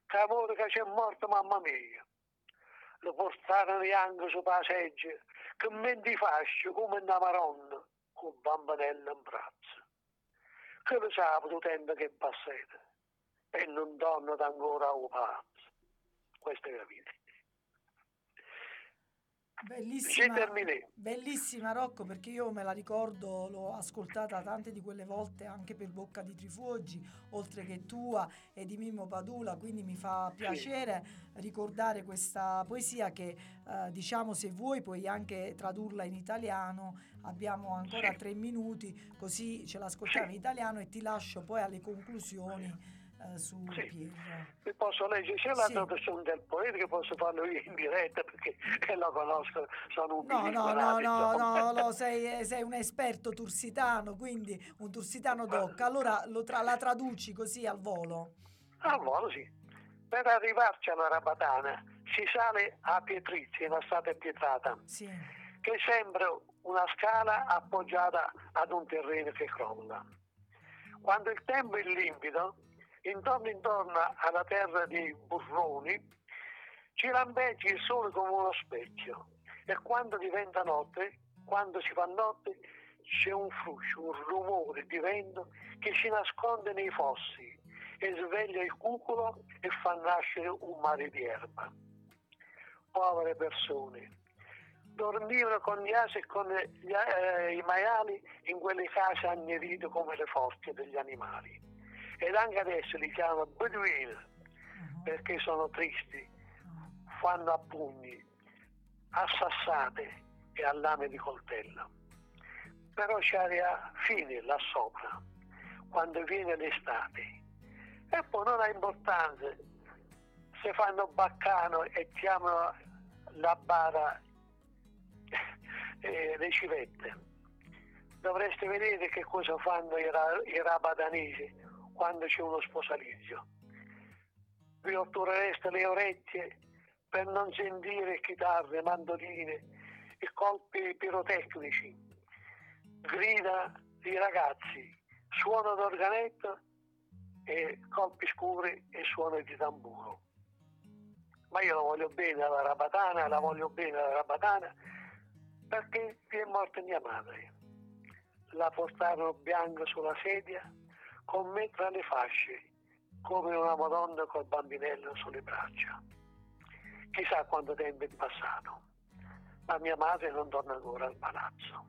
che amore che c'è morto mamma mia. Lo portarono anche su la seggia, che menti fascio come una maronna, con bambanella in braccio. Che lo sabato tempo che è passato e non torno ancora a palazzo. Questo è capito. Bellissima, bellissima Rocco perché io me la ricordo, l'ho ascoltata tante di quelle volte anche per bocca di Trifuoggi, oltre che tua e di Mimmo Padula, quindi mi fa piacere ricordare questa poesia che eh, diciamo se vuoi puoi anche tradurla in italiano, abbiamo ancora Sì. tre minuti così ce l'ascoltiamo in italiano e ti lascio poi alle conclusioni eh, su Sì. Pietro. Vi posso leggere sia la Sì. traduzione del poeta che posso farlo io in diretta perché eh, lo conosco, sono un No, no, no, no, no, no, sei, sei un esperto tursitano, quindi un tursitano doc. Allora lo tra- la traduci così al volo. Ah, buono, sì. Per arrivarci alla Rabatana si sale a Pietrizia, una strada pietrata, Sì, che sembra una scala appoggiata ad un terreno che crolla. Quando il tempo è limpido, intorno intorno alla terra di burroni, ci lampeggia il sole come uno specchio e quando diventa notte, quando si fa notte, c'è un fruscio, un rumore di vento che si nasconde nei fossi e sveglia il cuculo e fa nascere un mare di erba. Povere persone, dormivano con gli asi e con gli- eh, i maiali in quelle case annerite come le forche degli animali. Ed anche adesso li chiamano beduini uh-huh. perché sono tristi, fanno a pugni, a sassate e a lame di coltello. Però c'è fine là sopra, quando viene l'estate. E poi non ha importanza se fanno baccano e chiamano la bara eh, le civette. Dovreste vedere che cosa fanno i, ra- i rabadanesi quando c'è uno sposalizio. Vi otturereste le orecchie per non sentire chitarre, mandoline e colpi pirotecnici, grida di ragazzi, suono d'organetto e colpi scuri e suono di tamburo. Ma io la voglio bene alla Rabatana, la voglio bene alla Rabatana perché vi è morta mia madre. La portarono bianca sulla sedia con me tra le fasce, come una Madonna col bambinello sulle braccia. Chissà quanto tempo è passato, ma mia madre non torna ancora al palazzo.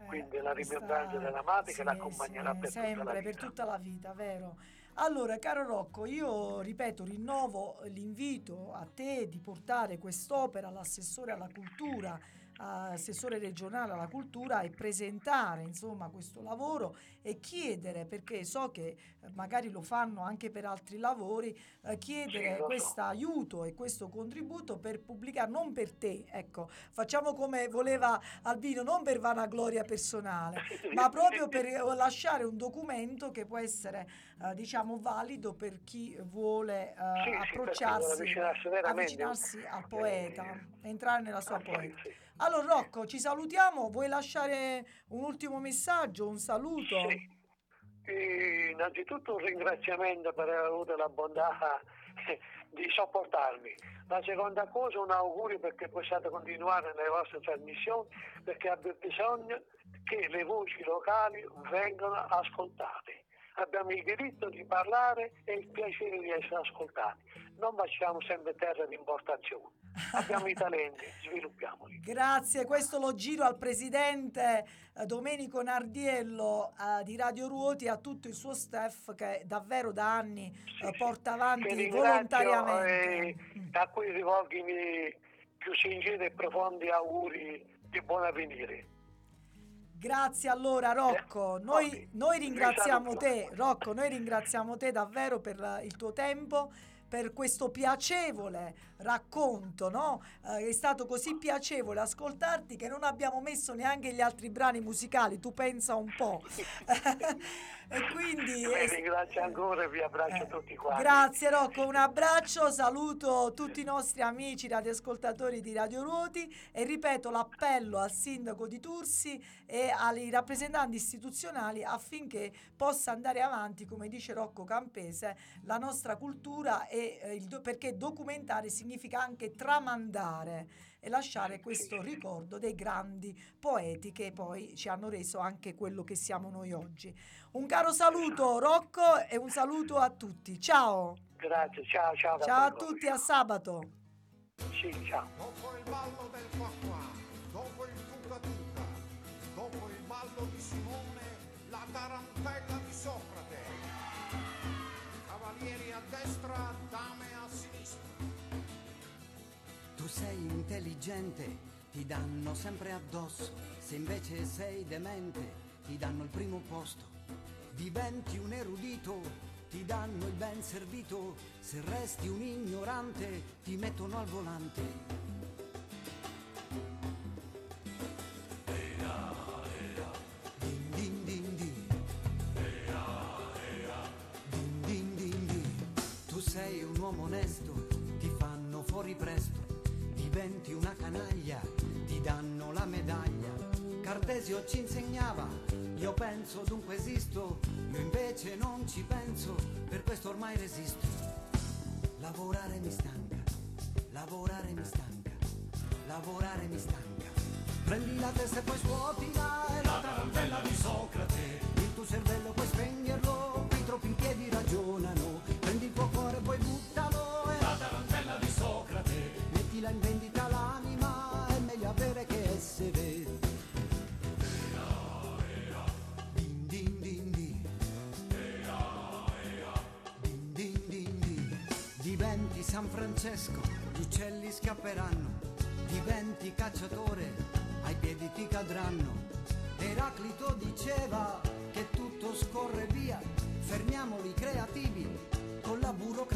Eh, Quindi la rimembranza della madre che sì, l'accompagnerà sì, per tutta sempre, la per vita. tutta la vita, vero? Allora, caro Rocco, io ripeto, rinnovo l'invito a te di portare quest'opera all'assessore alla cultura, assessore regionale alla cultura e presentare insomma questo lavoro e chiedere, perché so che eh, magari lo fanno anche per altri lavori, eh, chiedere Sì, so. questo aiuto e questo contributo per pubblicare, non per te, ecco, facciamo come voleva Albino, non per vanagloria personale, ma proprio per eh, lasciare un documento che può essere eh, diciamo valido per chi vuole eh, Sì, sì, approcciarsi avvicinarsi veramente. avvicinarsi al poeta entrare nella sua Ah, sì, sì. Allora Rocco ci salutiamo vuoi lasciare un ultimo messaggio un saluto Sì. Innanzitutto un ringraziamento per aver avuto la bontà di sopportarmi. La seconda cosa un augurio perché possiate continuare nelle vostre trasmissioni perché abbiamo bisogno che le voci locali vengano ascoltate. Abbiamo il diritto di parlare e il piacere di essere ascoltati. Non facciamo sempre terra di importazione. Abbiamo i talenti, sviluppiamoli. Grazie, questo lo giro al presidente eh, Domenico Nardiello eh, di Radio Ruoti e a tutto il suo staff che davvero da anni Sì, eh, porta avanti volontariamente. eh, a cui rivolgo i miei più sinceri e profondi auguri di buon avvenire. Grazie allora Rocco, Eh, noi, noi ringraziamo te, Rocco, noi ringraziamo te davvero per il tuo tempo, per questo piacevole racconto, no? Eh, è stato così piacevole ascoltarti che non abbiamo messo neanche gli altri brani musicali, tu pensa un po'. e quindi... Vi ringrazio ancora e vi abbraccio eh, tutti quanti. Grazie Rocco, un abbraccio, saluto tutti i nostri amici radioascoltatori di Radio Ruoti e ripeto l'appello al sindaco di Tursi e ai rappresentanti istituzionali affinché possa andare avanti, come dice Rocco Campese, la nostra cultura e eh, il perché documentare significa anche tramandare e lasciare questo ricordo dei grandi poeti che poi ci hanno reso anche quello che siamo noi oggi. Un caro saluto Rocco e un saluto a tutti. Ciao. Grazie, ciao, ciao. Ciao a tutti, a sabato. Sì, ciao. Dopo il ballo del qua dopo il tuca tuca, dopo il ballo di Simone, la tarantella di Socrate. Cavalieri a destra, dame. Tu sei intelligente, ti danno sempre addosso. Se invece sei demente, ti danno il primo posto. Diventi un erudito, ti danno il ben servito. Se resti un ignorante, ti mettono al volante. Sei un uomo onesto, ti fanno fuori presto, diventi una canaglia, ti danno la medaglia. Cartesio ci insegnava, io penso dunque esisto, io invece non ci penso, per questo ormai resisto. Lavorare mi stanca, lavorare mi stanca, lavorare mi stanca. Prendi la testa e poi scuotila, è la tarantella di Socrate. Il tuo cervello puoi spegnerlo, San Francesco, gli uccelli scapperanno. Diventi cacciatore, ai piedi ti cadranno. Eraclito diceva che tutto scorre via, fermiamoli creativi con la burocrazia.